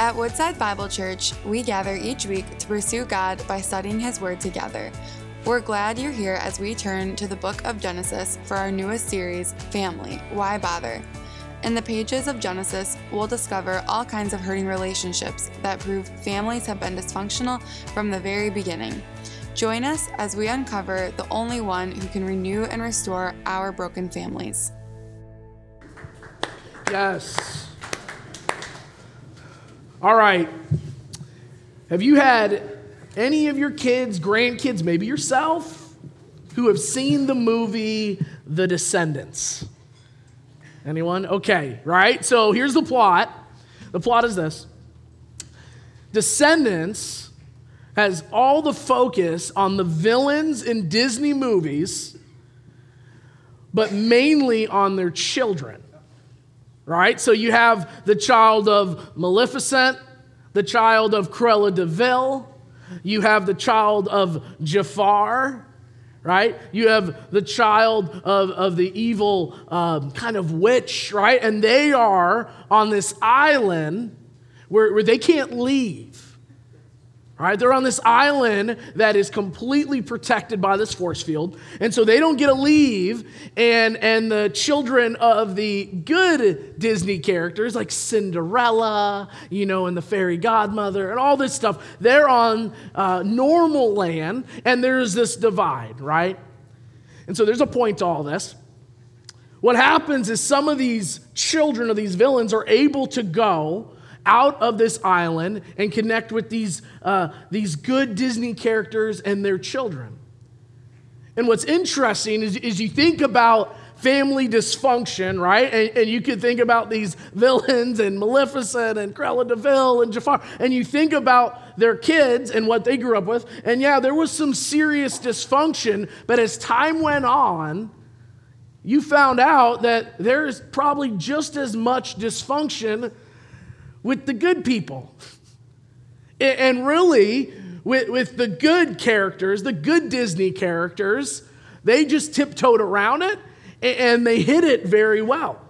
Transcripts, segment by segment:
At Woodside Bible Church, we gather each week to pursue God by studying His Word together. We're glad you're here as we turn to the book of Genesis for our newest series, Family Why Bother? In the pages of Genesis, we'll discover all kinds of hurting relationships that prove families have been dysfunctional from the very beginning. Join us as we uncover the only one who can renew and restore our broken families. Yes. All right. Have you had any of your kids, grandkids, maybe yourself, who have seen the movie The Descendants? Anyone? Okay, right? So here's the plot. The plot is this Descendants has all the focus on the villains in Disney movies, but mainly on their children right? So you have the child of Maleficent, the child of Cruella de Vil, you have the child of Jafar, right? You have the child of, of the evil um, kind of witch, right? And they are on this island where, where they can't leave. Right, they're on this island that is completely protected by this force field. And so they don't get to leave. And, and the children of the good Disney characters, like Cinderella, you know, and the fairy godmother, and all this stuff, they're on uh, normal land. And there's this divide, right? And so there's a point to all this. What happens is some of these children of these villains are able to go out of this island and connect with these, uh, these good Disney characters and their children. And what's interesting is, is you think about family dysfunction, right? And, and, you could think about these villains and Maleficent and Cruella de Vil and Jafar, and you think about their kids and what they grew up with. And yeah, there was some serious dysfunction, but as time went on, you found out that there's probably just as much dysfunction with the good people. And really, with, with the good characters, the good Disney characters, they just tiptoed around it and they hid it very well.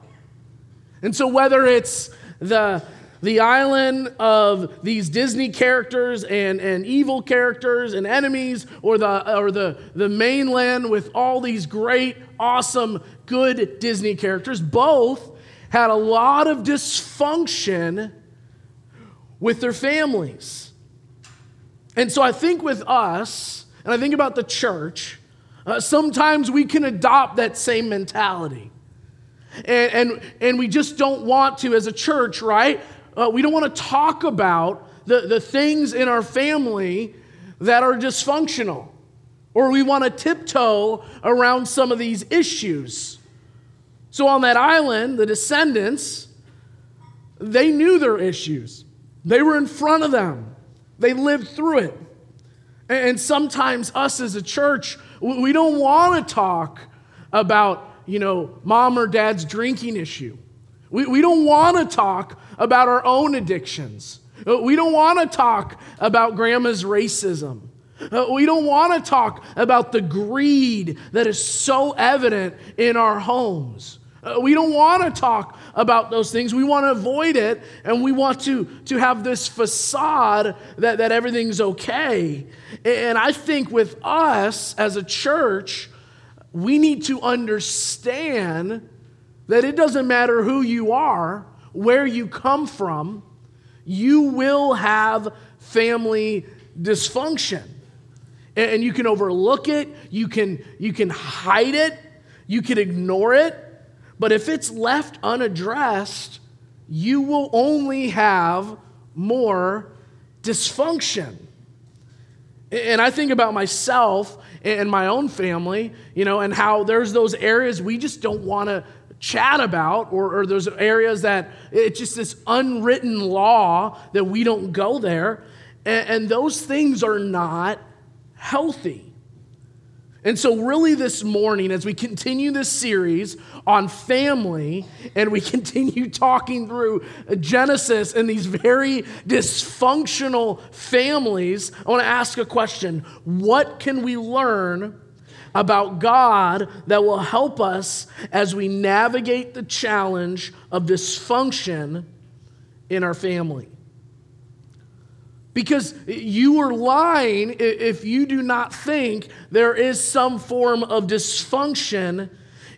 And so, whether it's the, the island of these Disney characters and, and evil characters and enemies, or, the, or the, the mainland with all these great, awesome, good Disney characters, both had a lot of dysfunction with their families. And so I think with us, and I think about the church, uh, sometimes we can adopt that same mentality. And, and, and we just don't want to, as a church, right? Uh, we don't want to talk about the, the things in our family that are dysfunctional. Or we want to tiptoe around some of these issues. So on that island, the descendants, they knew their issues. They were in front of them, they lived through it. And sometimes, us as a church, we don't want to talk about, you know, mom or dad's drinking issue. We, we don't want to talk about our own addictions. Uh, we don't want to talk about grandma's racism. Uh, we don't want to talk about the greed that is so evident in our homes. Uh, we don't want to talk about those things. We want to avoid it, and we want to, to have this facade that, that everything's okay. And I think with us as a church, we need to understand that it doesn't matter who you are, where you come from, you will have family dysfunction. And you can overlook it, you can, you can hide it, you can ignore it but if it's left unaddressed, you will only have more dysfunction. And I think about myself and my own family, you know, and how there's those areas we just don't want to chat about, or, or those areas that it's just this unwritten law that we don't go there. And, and those things are not healthy. And so, really, this morning, as we continue this series on family and we continue talking through Genesis and these very dysfunctional families, I want to ask a question What can we learn about God that will help us as we navigate the challenge of dysfunction in our family? Because you are lying if you do not think there is some form of dysfunction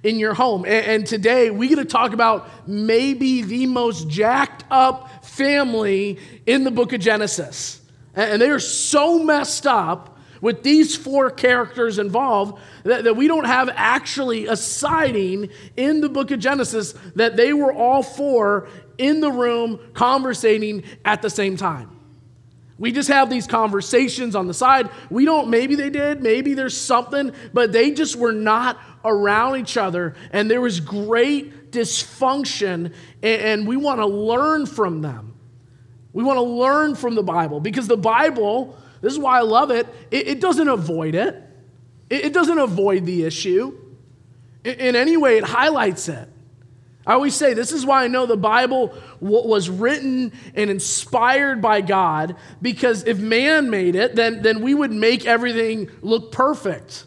in your home. And today we get to talk about maybe the most jacked up family in the book of Genesis. And they are so messed up with these four characters involved that, that we don't have actually a sighting in the book of Genesis that they were all four in the room conversating at the same time. We just have these conversations on the side. We don't, maybe they did, maybe there's something, but they just were not around each other. And there was great dysfunction, and we want to learn from them. We want to learn from the Bible because the Bible, this is why I love it, it, it doesn't avoid it, it, it doesn't avoid the issue. In, in any way, it highlights it. I always say this is why I know the Bible was written and inspired by God because if man made it, then, then we would make everything look perfect.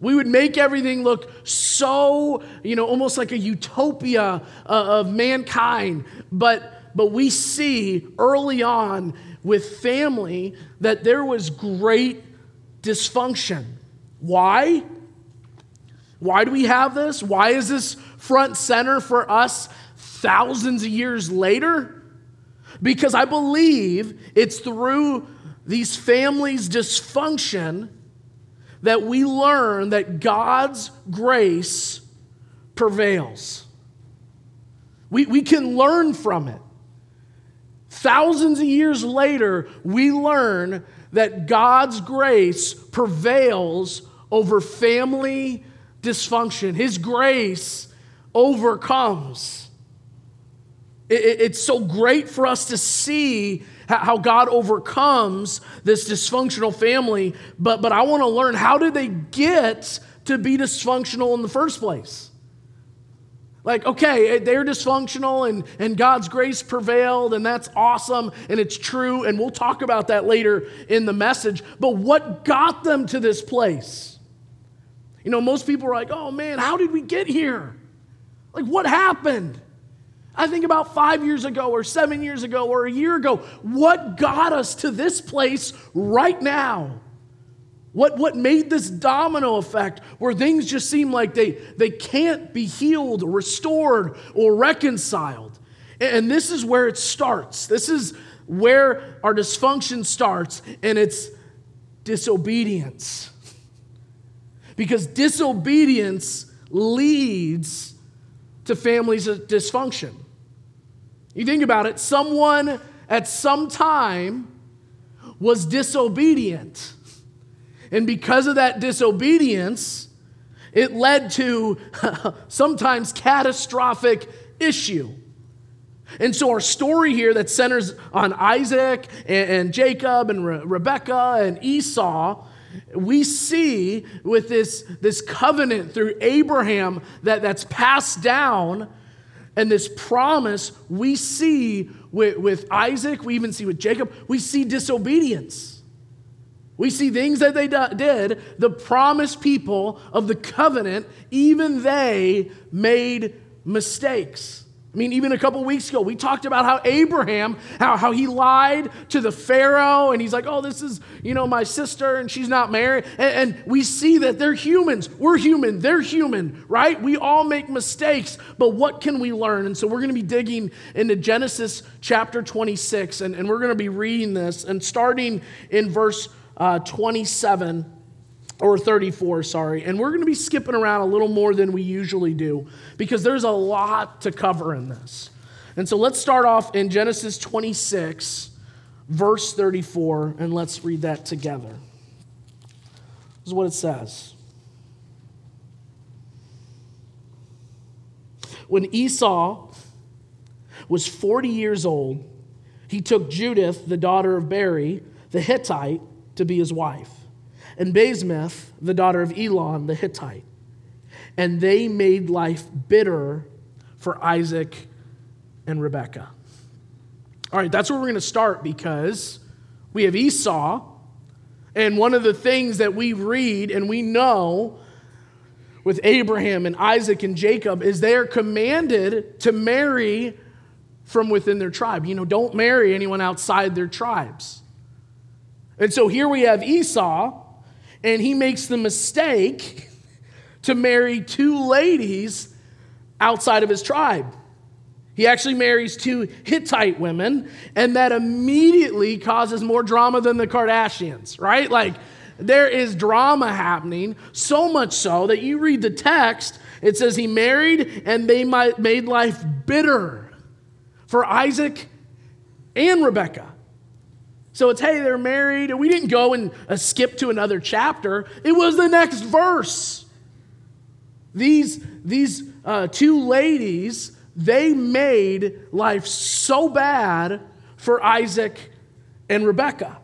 We would make everything look so, you know, almost like a utopia uh, of mankind. But, but we see early on with family that there was great dysfunction. Why? Why do we have this? Why is this front center for us thousands of years later? Because I believe it's through these families' dysfunction that we learn that God's grace prevails. We, we can learn from it. Thousands of years later, we learn that God's grace prevails over family dysfunction. His grace overcomes. It's so great for us to see how God overcomes this dysfunctional family, but, but I want to learn how did they get to be dysfunctional in the first place? Like, okay, eh, they're dysfunctional and, and God's grace prevailed, and that's awesome, and it's true, and we'll talk about that later in the message. But what got them to this place? You know, most people are like, oh man, how did we get here? Like, what happened? I think about five years ago, or seven years ago, or a year ago, what got us to this place right now? What, what made this domino effect where things just seem like they, they can't be healed, or restored, or reconciled? And this is where it starts. This is where our dysfunction starts, and it's disobedience. Because disobedience leads to families of dysfunction. You think about it, someone at some time was disobedient. And because of that disobedience, it led to sometimes catastrophic issue. And so, our story here that centers on Isaac and, and Jacob and Re- Rebekah and Esau we see with this, this covenant through Abraham that, that's passed down and this promise we see with, with Isaac, we even see with Jacob, we see disobedience. We see things that they did, the promised people of the covenant, even they made mistakes. I mean, even a couple weeks ago, we talked about how Abraham, how, how he lied to the Pharaoh, and he's like, oh, this is, you know, my sister, and she's not married. And, and we see that they're humans. We're human. They're human, right? We all make mistakes, but what can we learn? And so we're going to be digging into Genesis chapter 26, and, and we're going to be reading this, and starting in verse uh, 27 or 34, sorry. And we're going to be skipping around a little more than we usually do because there's a lot to cover in this. And so let's start off in Genesis 26, verse 34, and let's read that together. This is what it says. When Esau was 40 years old, he took Judith, the daughter of Beeri, the Hittite, to be his wife and Basemath, the daughter of Elon the Hittite. And they made life bitter for Isaac and Rebekah. All right, that's where we're going to start because we have Esau. And one of the things that we read and we know with Abraham and Isaac and Jacob is they are commanded to marry from within their tribe. You know, don't marry anyone outside their tribes. And so here we have Esau, and he makes the mistake to marry two ladies outside of his tribe. He actually marries two Hittite women, and that immediately causes more drama than the Kardashians, right? Like, there is drama happening, so much so that you read the text, it says he married and they made life bitter for Isaac and Rebekah. So it's, hey, they're married, and we didn't go and uh, skip to another chapter. It was the next verse. These, these uh, two ladies, they made life so bad for Isaac and Rebekah.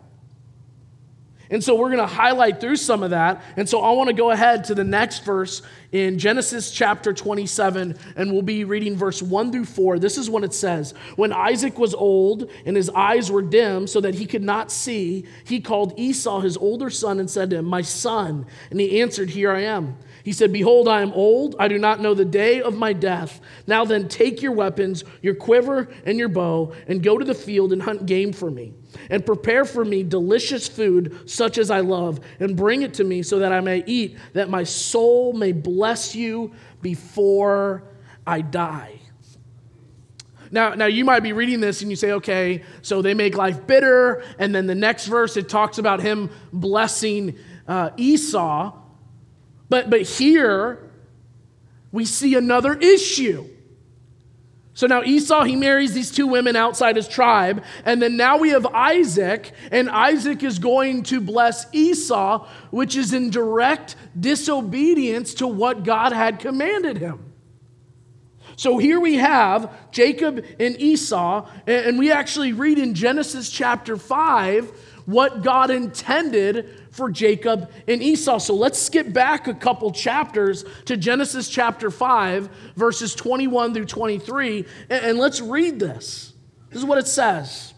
And so we're going to highlight through some of that. And so I want to go ahead to the next verse in Genesis chapter 27, and we'll be reading verse 1 through 4. This is what it says When Isaac was old and his eyes were dim so that he could not see, he called Esau, his older son, and said to him, My son. And he answered, Here I am. He said, Behold, I am old. I do not know the day of my death. Now then, take your weapons, your quiver, and your bow, and go to the field and hunt game for me. And prepare for me delicious food, such as I love, and bring it to me so that I may eat, that my soul may bless you before I die. Now, now you might be reading this and you say, okay, so they make life bitter, and then the next verse it talks about him blessing uh, Esau. But, but here, we see another issue. So now Esau, he marries these two women outside his tribe. And then now we have Isaac, and Isaac is going to bless Esau, which is in direct disobedience to what God had commanded him. So here we have Jacob and Esau, and we actually read in Genesis chapter 5 what God intended for Jacob and Esau. So let's skip back a couple chapters to Genesis chapter 5, verses 21 through 23, and, let's read this. This is what it says.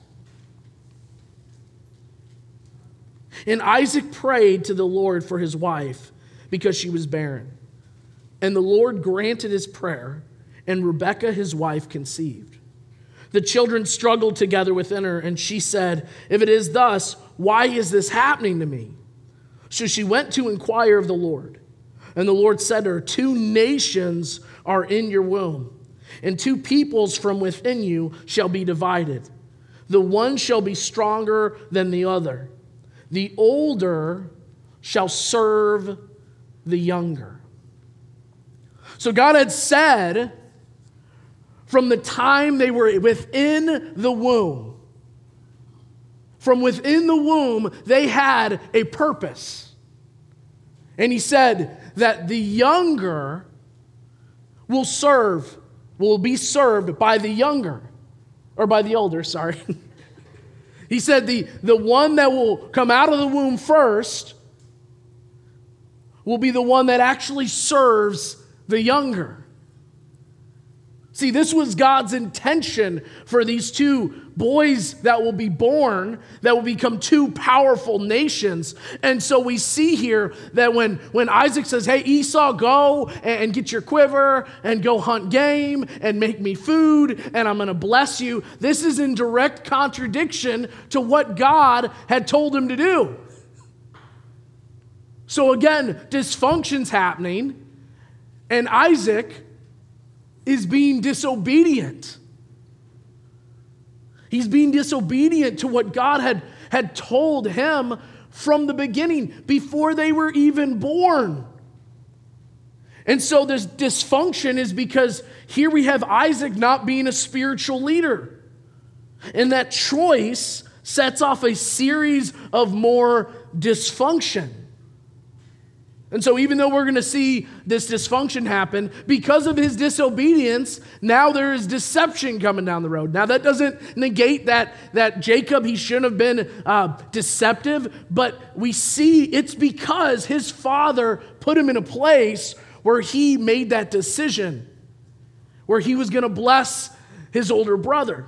And Isaac prayed to the Lord for his wife because she was barren. And the Lord granted his prayer, and Rebekah, his wife, conceived. The children struggled together within her, and she said, If it is thus, why is this happening to me? So she went to inquire of the Lord. And the Lord said to her, Two nations are in your womb, and two peoples from within you shall be divided. The one shall be stronger than the other. The older shall serve the younger. So God had said from the time they were within the womb, from within the womb, they had a purpose. And he said that the younger will serve, will be served by the younger, or by the older, sorry. he said the, the one that will come out of the womb first will be the one that actually serves the younger. See, this was God's intention for these two boys that will be born, that will become two powerful nations. And so we see here that when, when Isaac says, Hey, Esau, go and get your quiver and go hunt game and make me food, and I'm going to bless you, this is in direct contradiction to what God had told him to do. So again, dysfunction's happening, and Isaac is being disobedient. He's being disobedient to what God had, had told him from the beginning, before they were even born. And so this dysfunction is because here we have Isaac not being a spiritual leader. And that choice sets off a series of more dysfunction. And so, even though we're going to see this dysfunction happen, because of his disobedience, now there is deception coming down the road. Now, that doesn't negate that, that Jacob, he shouldn't have been uh, deceptive, but we see it's because his father put him in a place where he made that decision, where he was going to bless his older brother.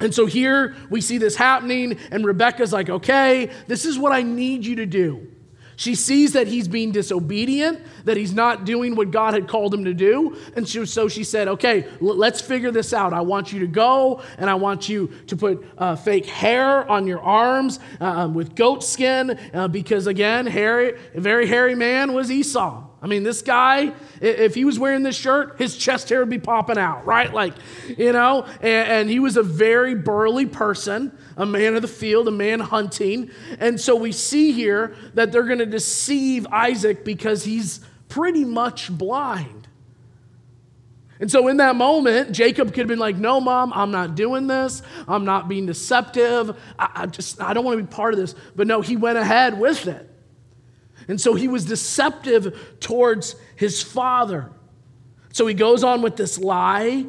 And so here we see this happening, and Rebecca's like, okay, this is what I need you to do. She sees that he's being disobedient, that he's not doing what God had called him to do. And so she said, Okay, let's figure this out. I want you to go, and I want you to put uh, fake hair on your arms uh, um, with goat skin, uh, because again, hairy, very hairy man was Esau. I mean, this guy, if he was wearing this shirt, his chest hair would be popping out, right? Like, you know, and, and, he was a very burly person, a man of the field, a man hunting. And so we see here that they're going to deceive Isaac because he's pretty much blind. And so in that moment, Jacob could have been like, No, mom, I'm not doing this. I'm not being deceptive. I, I just, I don't want to be part of this. But no, he went ahead with it. And so he was deceptive towards his father. So he goes on with this lie.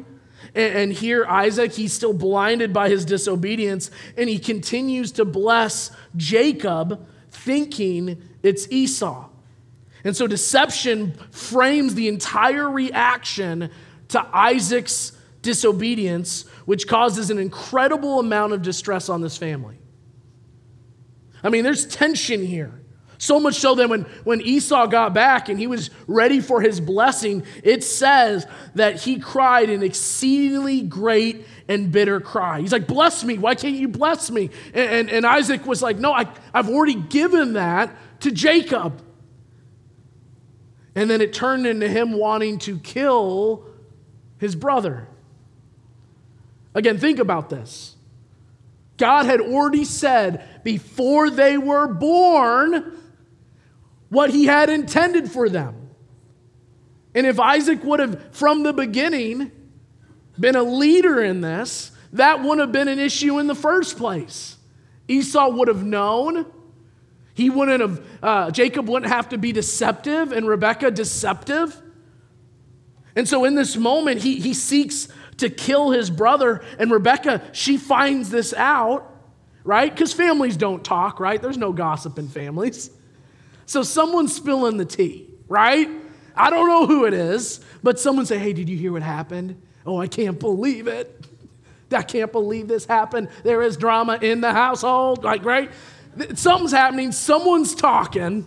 And, here, Isaac, he's still blinded by his disobedience, and he continues to bless Jacob, thinking it's Esau. And so deception frames the entire reaction to Isaac's disobedience, which causes an incredible amount of distress on this family. I mean, there's tension here. So much so that when, when Esau got back and he was ready for his blessing, it says that he cried an exceedingly great and bitter cry. He's like, Bless me. Why can't you bless me? And, and, and Isaac was like, No, I, I've already given that to Jacob. And then it turned into him wanting to kill his brother. Again, think about this. God had already said before they were born what he had intended for them. And if Isaac would have, from the beginning, been a leader in this, that wouldn't have been an issue in the first place. Esau would have known. He wouldn't have, uh, Jacob wouldn't have to be deceptive and Rebecca deceptive. And so in this moment, he, he seeks to kill his brother, and Rebecca, she finds this out, right? Because families don't talk, right? There's no gossip in families. So someone's spilling the tea, right? I don't know who it is, but someone say, "Hey, did you hear what happened?" "Oh, I can't believe it. I can't believe this happened. There is drama in the household." Like, right? Something's happening, someone's talking,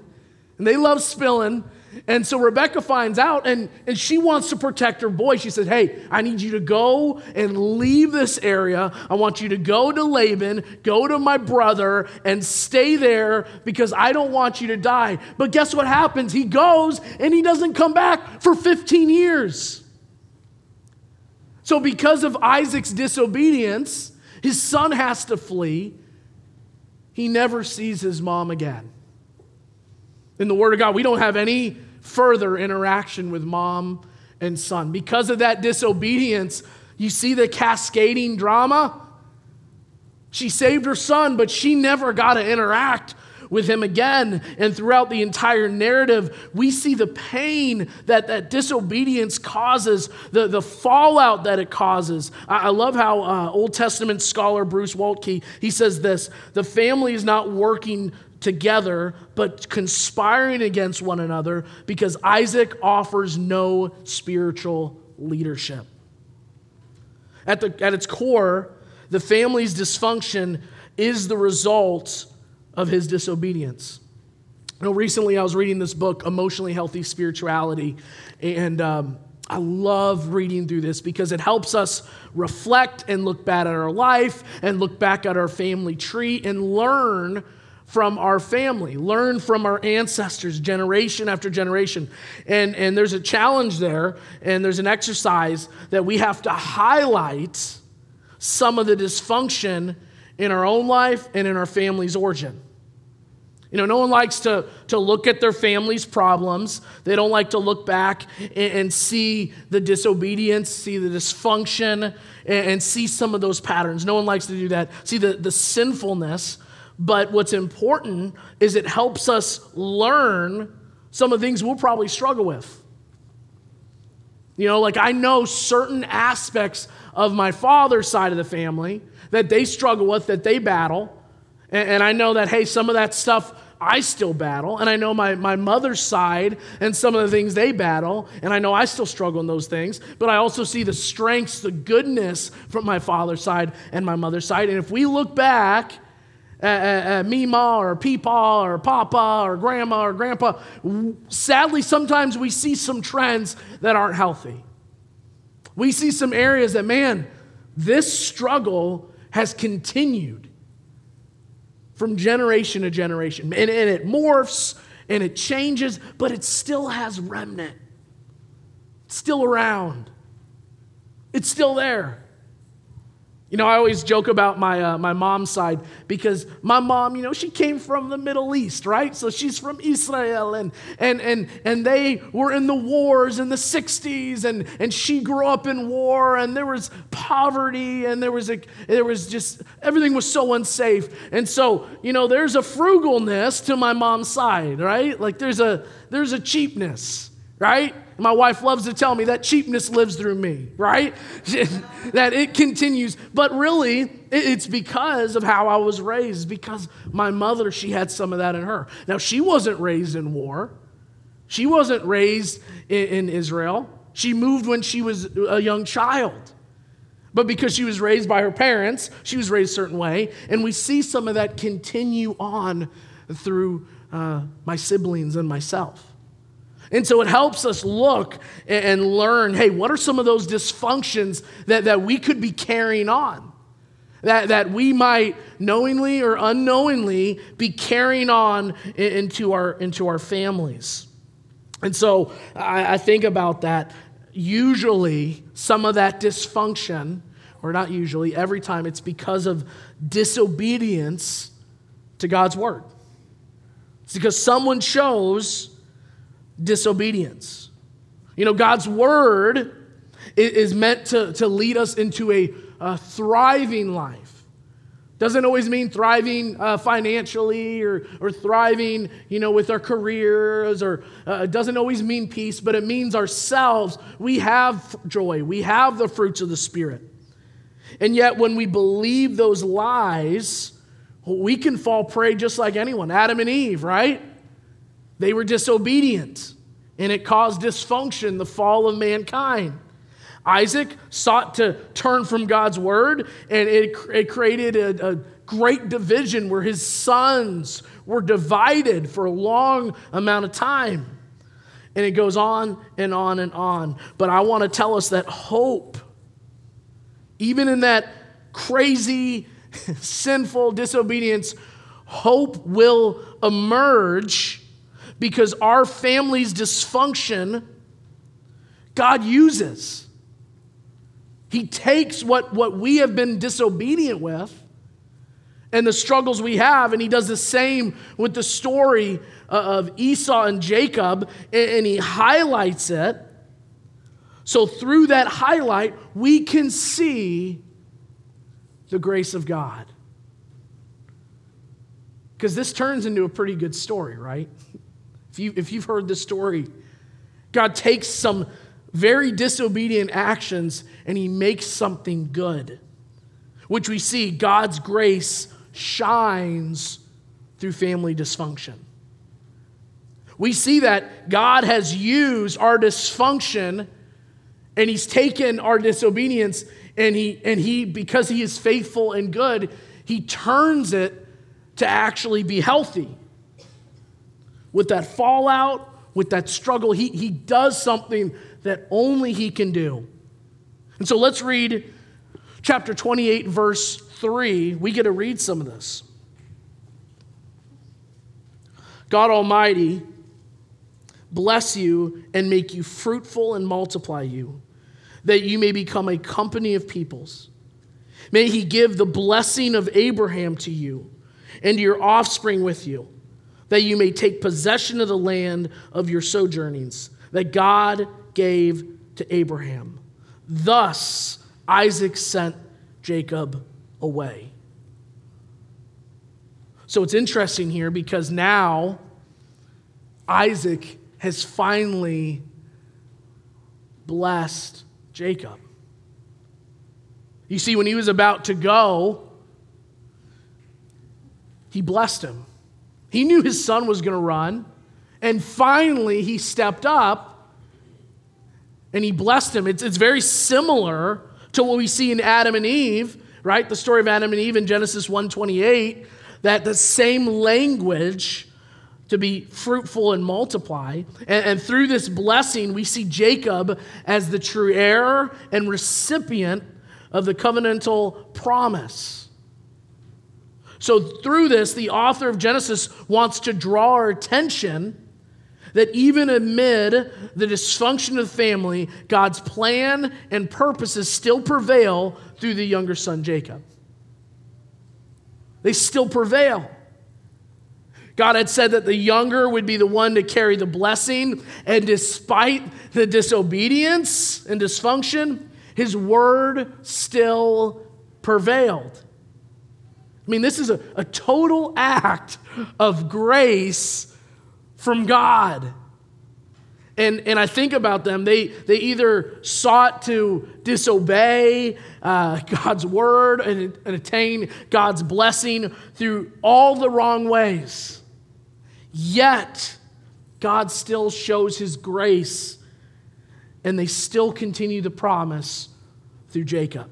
and they love spilling. And so Rebecca finds out and, and she wants to protect her boy. She says, Hey, I need you to go and leave this area. I want you to go to Laban, go to my brother, and stay there because I don't want you to die. But guess what happens? He goes and he doesn't come back for 15 years. So, because of Isaac's disobedience, his son has to flee. He never sees his mom again. In the Word of God, we don't have any further interaction with mom and son. Because of that disobedience, you see the cascading drama? She saved her son, but she never got to interact with him again. And throughout the entire narrative, we see the pain that that disobedience causes, the, the fallout that it causes. I, I love how uh, Old Testament scholar Bruce Waltke, he says this, the family is not working together, but conspiring against one another because Isaac offers no spiritual leadership. At, the, at its core, the family's dysfunction is the result of his disobedience. You know, recently I was reading this book, Emotionally Healthy Spirituality, and um, I love reading through this because it helps us reflect and look back at our life and look back at our family tree and learn from our family, learn from our ancestors generation after generation. And, and there's a challenge there, and there's an exercise that we have to highlight some of the dysfunction in our own life and in our family's origin. You know, no one likes to, to look at their family's problems. They don't like to look back and, and see the disobedience, see the dysfunction, and, and see some of those patterns. No one likes to do that. See the, the sinfulness but what's important is it helps us learn some of the things we'll probably struggle with. You know, like I know certain aspects of my father's side of the family that they struggle with, that they battle. And, and, I know that, hey, some of that stuff I still battle. And I know my, my mother's side and some of the things they battle. And I know I still struggle in those things. But I also see the strengths, the goodness from my father's side and my mother's side. And if we look back uh, uh, Mima or Peepaw or Papa or Grandma or Grandpa. Sadly, sometimes we see some trends that aren't healthy. We see some areas that, man, this struggle has continued from generation to generation. And, and it morphs and it changes, but it still has remnant. It's still around. It's still there. You know, I always joke about my, uh, my mom's side because my mom, you know, she came from the Middle East, right? So she's from Israel and, and, and, and they were in the wars in the 60s and, and she grew up in war and there was poverty and there was, a, there was just, everything was so unsafe. And so, you know, there's a frugalness to my mom's side, right? Like there's a, there's a cheapness, right? My wife loves to tell me that cheapness lives through me, right? that it continues. But really, it's because of how I was raised, because my mother, she had some of that in her. Now, she wasn't raised in war, she wasn't raised in, Israel. She moved when she was a young child. But because she was raised by her parents, she was raised a certain way. And we see some of that continue on through uh, my siblings and myself. And so it helps us look and learn hey, what are some of those dysfunctions that, that we could be carrying on? That, that we might knowingly or unknowingly be carrying on into our, into our families. And so I, I think about that. Usually, some of that dysfunction, or not usually, every time, it's because of disobedience to God's word. It's because someone chose disobedience. You know, God's word is meant to, to lead us into a, a thriving life. Doesn't always mean thriving uh, financially or, or thriving, you know, with our careers, or uh, doesn't always mean peace, but it means ourselves. We have joy, we have the fruits of the Spirit. And yet, when we believe those lies, we can fall prey just like anyone. Adam and Eve, right? They were disobedient, and it caused dysfunction, the fall of mankind. Isaac sought to turn from God's word, and it, it created a, a great division where his sons were divided for a long amount of time. And it goes on and on and on. But I want to tell us that hope, even in that crazy, sinful disobedience, hope will emerge because our family's dysfunction, God uses. He takes what, what we have been disobedient with and the struggles we have, and He does the same with the story uh, of Esau and Jacob, and He highlights it. So, through that highlight, we can see the grace of God. Because this turns into a pretty good story, right? If, you, if you've heard this story, God takes some very disobedient actions and he makes something good, which we see God's grace shines through family dysfunction. We see that God has used our dysfunction and he's taken our disobedience and he and he because he is faithful and good, he turns it to actually be healthy with that fallout, with that struggle, he, he does something that only he can do. And so let's read chapter 28, verse 3. We get to read some of this. God Almighty bless you and make you fruitful and multiply you, that you may become a company of peoples. May he give the blessing of Abraham to you and your offspring with you that you may take possession of the land of your sojournings that God gave to Abraham. Thus, Isaac sent Jacob away. So it's interesting here because now Isaac has finally blessed Jacob. You see, when he was about to go, he blessed him. He knew his son was going to run. And finally, he stepped up and he blessed him. It's, it's very similar to what we see in Adam and Eve, right? The story of Adam and Eve in Genesis 1:28. That the same language to be fruitful and multiply. And, and, through this blessing, we see Jacob as the true heir and recipient of the covenantal promise. So, through this, the author of Genesis wants to draw our attention that even amid the dysfunction of the family, God's plan and purposes still prevail through the younger son, Jacob. They still prevail. God had said that the younger would be the one to carry the blessing, and despite the disobedience and dysfunction, his word still prevailed. I mean, this is a, a total act of grace from God. And, and I think about them, they, they either sought to disobey uh, God's word and, and attain God's blessing through all the wrong ways. Yet, God still shows his grace, and they still continue the promise through Jacob.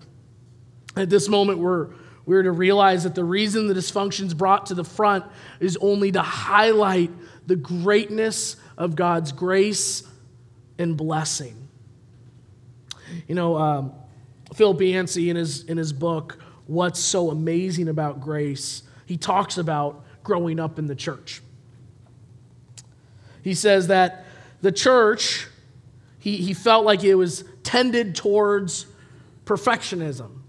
At this moment, we're, we're to realize that the reason the dysfunction is brought to the front is only to highlight the greatness of God's grace and blessing. You know, um, Philip Yancey, in his, in his book, What's So Amazing About Grace, he talks about growing up in the church. He says that the church, he, he felt like it was tended towards perfectionism.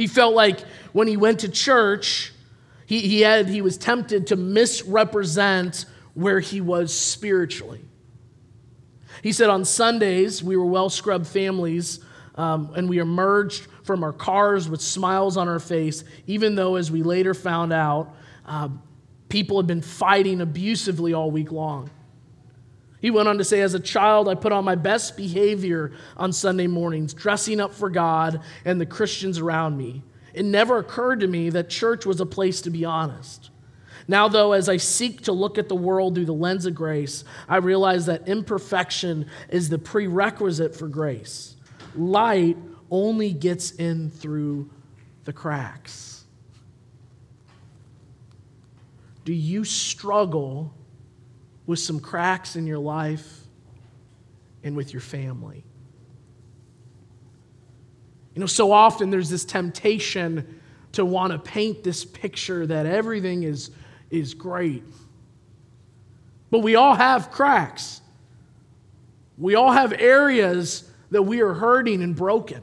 He felt like when he went to church, he, he, had, he was tempted to misrepresent where he was spiritually. He said on Sundays, we were well scrubbed families, um, and we emerged from our cars with smiles on our face, even though, as we later found out, uh, people had been fighting abusively all week long. He went on to say, As a child, I put on my best behavior on Sunday mornings, dressing up for God and the Christians around me. It never occurred to me that church was a place to be honest. Now, though, as I seek to look at the world through the lens of grace, I realize that imperfection is the prerequisite for grace. Light only gets in through the cracks. Do you struggle with some cracks in your life and with your family? You know, so often there's this temptation to want to paint this picture that everything is, is great. But we all have cracks. We all have areas that we are hurting and broken.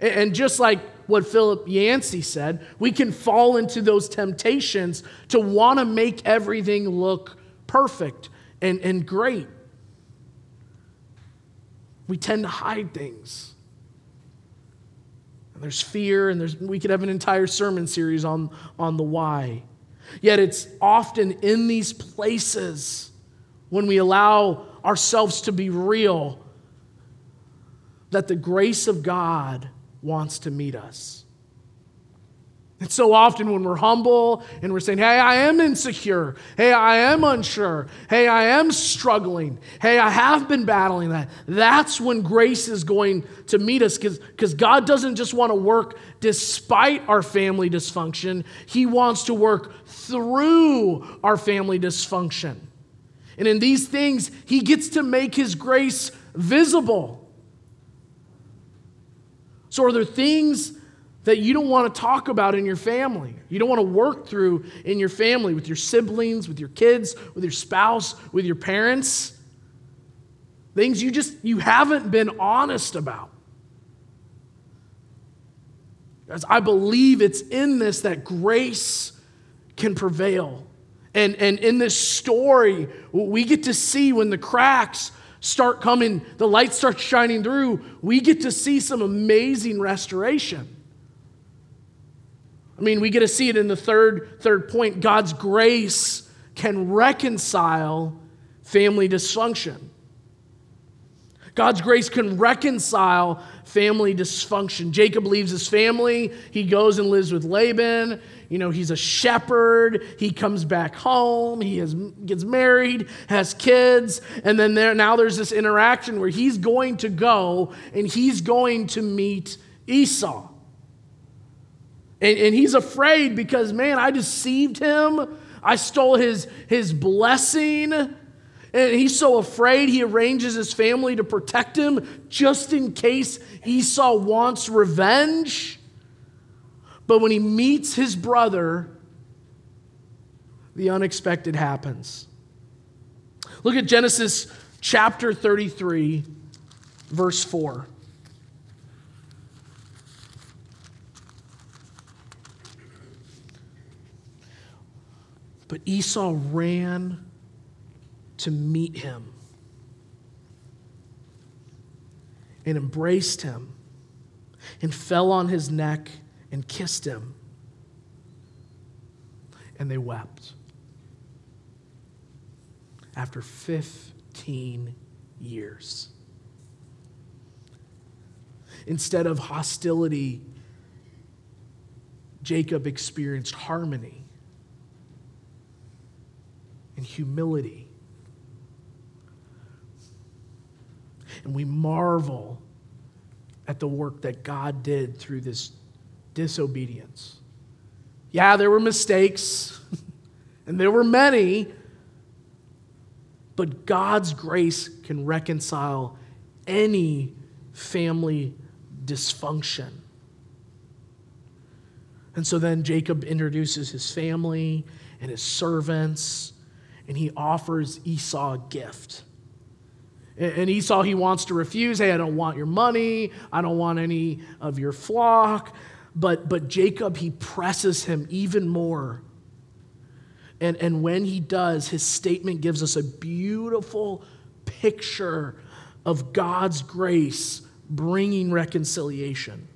And just like what Philip Yancey said, we can fall into those temptations to want to make everything look perfect and, and great. We tend to hide things. And there's fear, and there's, we could have an entire sermon series on, on the why. Yet it's often in these places when we allow ourselves to be real that the grace of God wants to meet us. And so often when we're humble and we're saying, hey, I am insecure. Hey, I am unsure. Hey, I am struggling. Hey, I have been battling that. That's when grace is going to meet us because God doesn't just want to work despite our family dysfunction, He wants to work through our family dysfunction. And in these things, He gets to make His grace visible. So, are there things that you don't want to talk about in your family? You don't want to work through in your family with your siblings, with your kids, with your spouse, with your parents? Things you just you haven't been honest about. Guys, I believe it's in this that grace can prevail. And, and in this story, we get to see when the cracks start coming, the light starts shining through, we get to see some amazing restoration. I mean, we get to see it in the third, third point. God's grace can reconcile family dysfunction. God's grace can reconcile family dysfunction. Jacob leaves his family. He goes and lives with Laban. You know, he's a shepherd. He comes back home. He has, gets married, has kids. And then there, now there's this interaction where he's going to go and he's going to meet Esau. And, and he's afraid because, man, I deceived him. I stole his, his blessing. And he's so afraid, he arranges his family to protect him just in case Esau wants revenge. But when he meets his brother, the unexpected happens. Look at Genesis chapter 33, verse 4. But Esau ran to meet him and embraced him and fell on his neck and kissed him. And they wept. After 15 years. Instead of hostility, Jacob experienced harmony and humility. And we marvel at the work that God did through this disobedience. Yeah, there were mistakes, and there were many, but God's grace can reconcile any family dysfunction. And so then Jacob introduces his family and his servants and he offers Esau a gift. And Esau, he wants to refuse. Hey, I don't want your money. I don't want any of your flock. But, but Jacob, he presses him even more. And, and when he does, his statement gives us a beautiful picture of God's grace bringing reconciliation.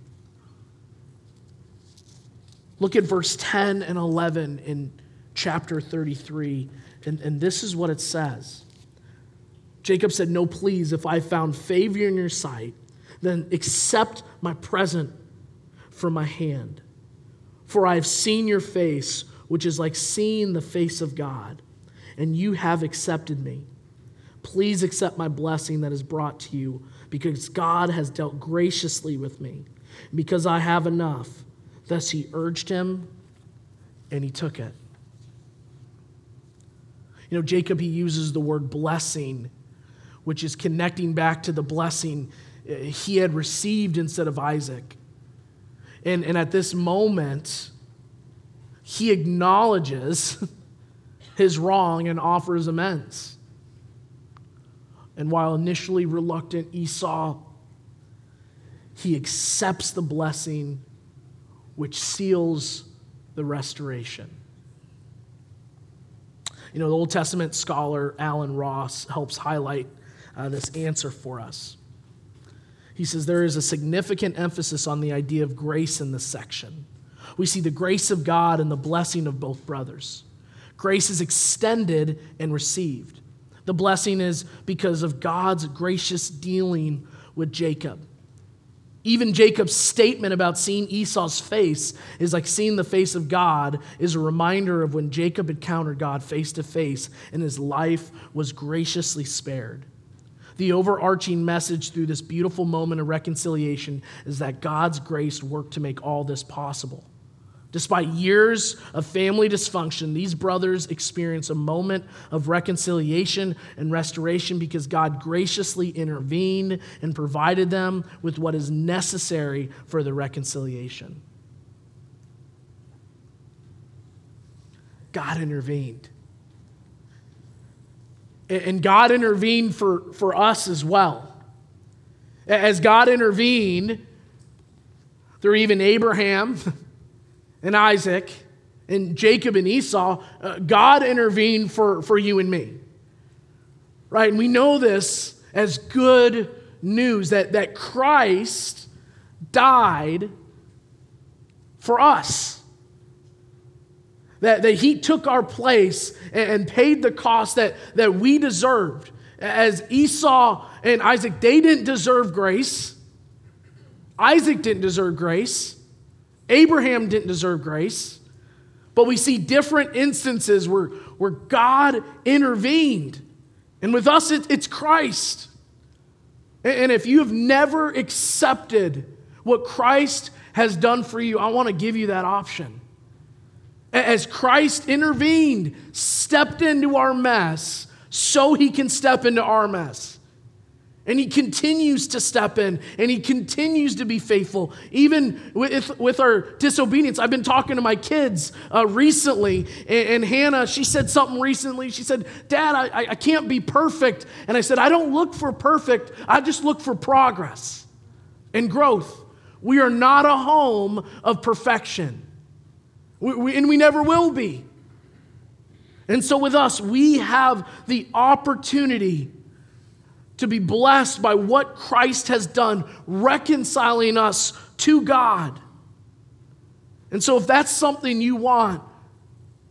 Look at verse 10 and 11 in chapter 33. And, and this is what it says Jacob said, No, please, if I found favor in your sight, then accept my present from my hand. For I have seen your face, which is like seeing the face of God, and you have accepted me. Please accept my blessing that is brought to you, because God has dealt graciously with me, because I have enough. Thus he urged him, and he took it. You know, Jacob, he uses the word blessing, which is connecting back to the blessing uh, he had received instead of Isaac. And, and at this moment, he acknowledges his wrong and offers amends. And while initially reluctant, Esau, he accepts the blessing which seals the restoration. You know, the Old Testament scholar Allen Ross helps highlight uh, this answer for us. He says there is a significant emphasis on the idea of grace in this section. We see the grace of God and the blessing of both brothers. Grace is extended and received. The blessing is because of God's gracious dealing with Jacob. Even Jacob's statement about seeing Esau's face is like seeing the face of God, is a reminder of when Jacob encountered God face to face and his life was graciously spared. The overarching message through this beautiful moment of reconciliation is that God's grace worked to make all this possible. Despite years of family dysfunction, these brothers experience a moment of reconciliation and restoration because God graciously intervened and provided them with what is necessary for the reconciliation. God intervened. And God intervened for, for us as well. As God intervened through even Abraham. and Isaac and Jacob and Esau, uh, God intervened for, for you and me. Right? And we know this as good news that, that Christ died for us. That, that he took our place and, paid the cost that, that we deserved. As Esau and Isaac, they didn't deserve grace. Isaac didn't deserve grace. Abraham didn't deserve grace, but we see different instances where, where God intervened. And with us, it, it's Christ. And if you have never accepted what Christ has done for you, I want to give you that option. As Christ intervened, stepped into our mess, so he can step into our mess. And he continues to step in and he continues to be faithful, even with, with our disobedience. I've been talking to my kids uh, recently, and, and, Hannah, she said something recently. She said, Dad, I, I can't be perfect. And I said, I don't look for perfect, I just look for progress and growth. We are not a home of perfection, we, we, and we never will be. And so, with us, we have the opportunity to be blessed by what Christ has done, reconciling us to God. And so, if that's something you want,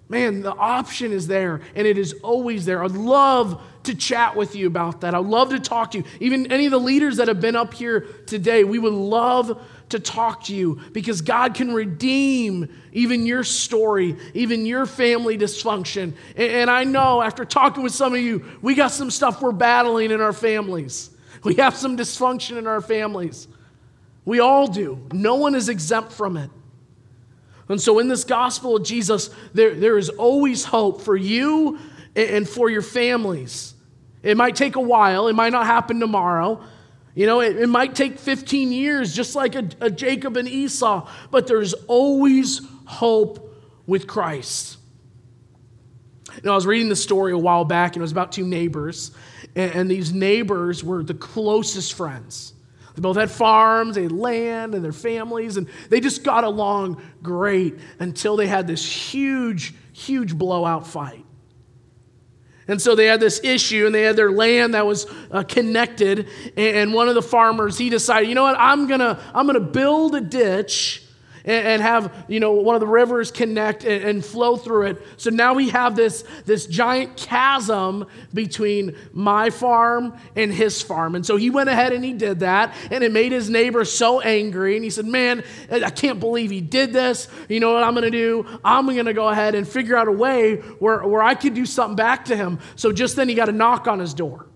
man, the option is there and it is always there. I'd love to chat with you about that. I'd love to talk to you. Even any of the leaders that have been up here today, we would love to talk to you because God can redeem even your story, even your family dysfunction. And I know after talking with some of you, we got some stuff we're battling in our families. We have some dysfunction in our families. We all do. No one is exempt from it. And so, in this gospel of Jesus, there, there is always hope for you and for your families. It might take a while, it might not happen tomorrow, you know, it, it might take 15 years, just like a, a Jacob and Esau, but there's always hope with Christ. You know, I was reading the story a while back, and it was about two neighbors, and, and these neighbors were the closest friends. They both had farms, they had land, and their families, and they just got along great until they had this huge, huge blowout fight. And so they had this issue and they had their land that was uh, connected. And one of the farmers, he decided, you know what, I'm going to I'm going to build a ditch and, have you know one of the rivers connect and, flow through it. So now we have this this giant chasm between my farm and his farm. And so he went ahead and he did that and it made his neighbor so angry. And he said man i can't believe he did this. You know what i'm going to do? I'm going to go ahead and figure out a way where, where i could do something back to him. So just then he got a knock on his door.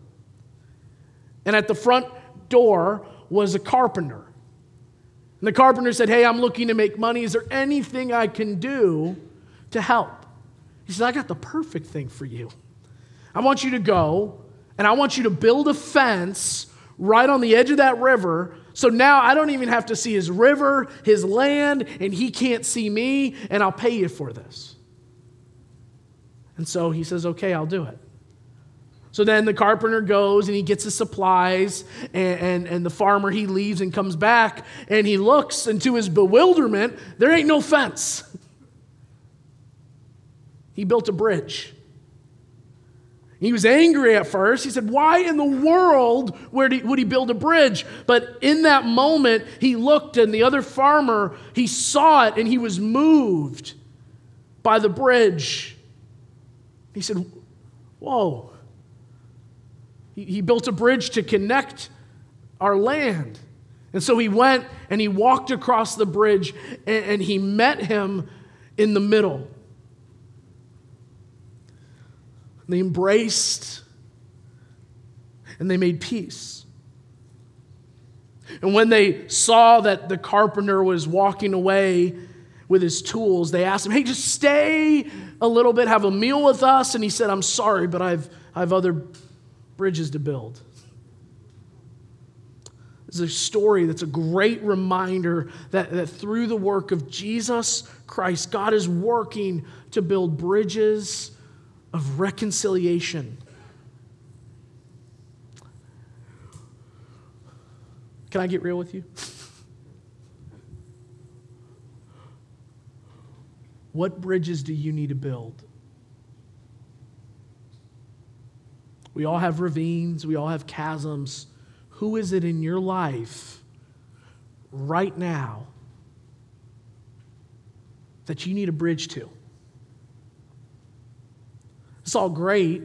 And at the front door was a carpenter and the carpenter said, Hey, I'm looking to make money. Is there anything I can do to help? He said, I got the perfect thing for you. I want you to go and I want you to build a fence right on the edge of that river. So now I don't even have to see his river, his land, and he can't see me, and I'll pay you for this. And so he says, Okay, I'll do it. So then the carpenter goes and he gets his supplies, and, and, and, the farmer he leaves and comes back and he looks, and to his bewilderment, there ain't no fence. He built a bridge. He was angry at first. He said, Why in the world would he, would he build a bridge? But in that moment, he looked, and the other farmer, he saw it and he was moved by the bridge. He said, Whoa. He, he built a bridge to connect our land. And so he went and he walked across the bridge and, and he met him in the middle. They embraced and they made peace. And when they saw that the carpenter was walking away with his tools, they asked him, Hey, just stay a little bit, have a meal with us. And he said, I'm sorry, but I've, I have other bridges to build. This is a story that's a great reminder that, that through the work of Jesus Christ, God is working to build bridges of reconciliation. Can I get real with you? What bridges do you need to build? We all have ravines, we all have chasms. Who is it in your life right now that you need a bridge to? It's all great,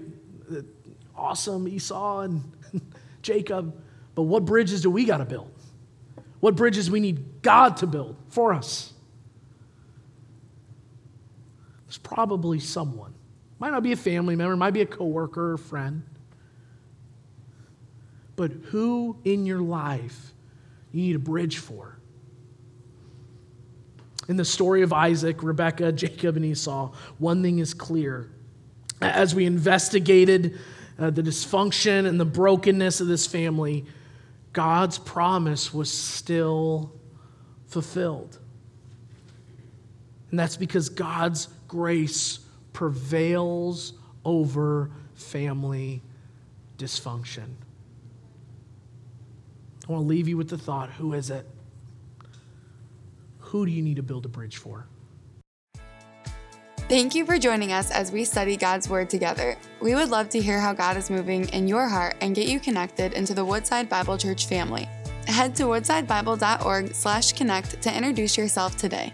awesome, Esau and Jacob, but what bridges do we got to build? What bridges we need God to build for us? There's probably someone. Might not be a family member, might be a coworker or friend but who in your life you need a bridge for. In the story of Isaac, Rebekah, Jacob, and Esau, one thing is clear. As we investigated uh, the dysfunction and the brokenness of this family, God's promise was still fulfilled. And that's because God's grace prevails over family dysfunction. I want to leave you with the thought who is it? Who do you need to build a bridge for? Thank you for joining us as we study God's Word together. We would love to hear how God is moving in your heart and get you connected into the Woodside Bible Church family. Head to woodsidebible.org/connect to introduce yourself today.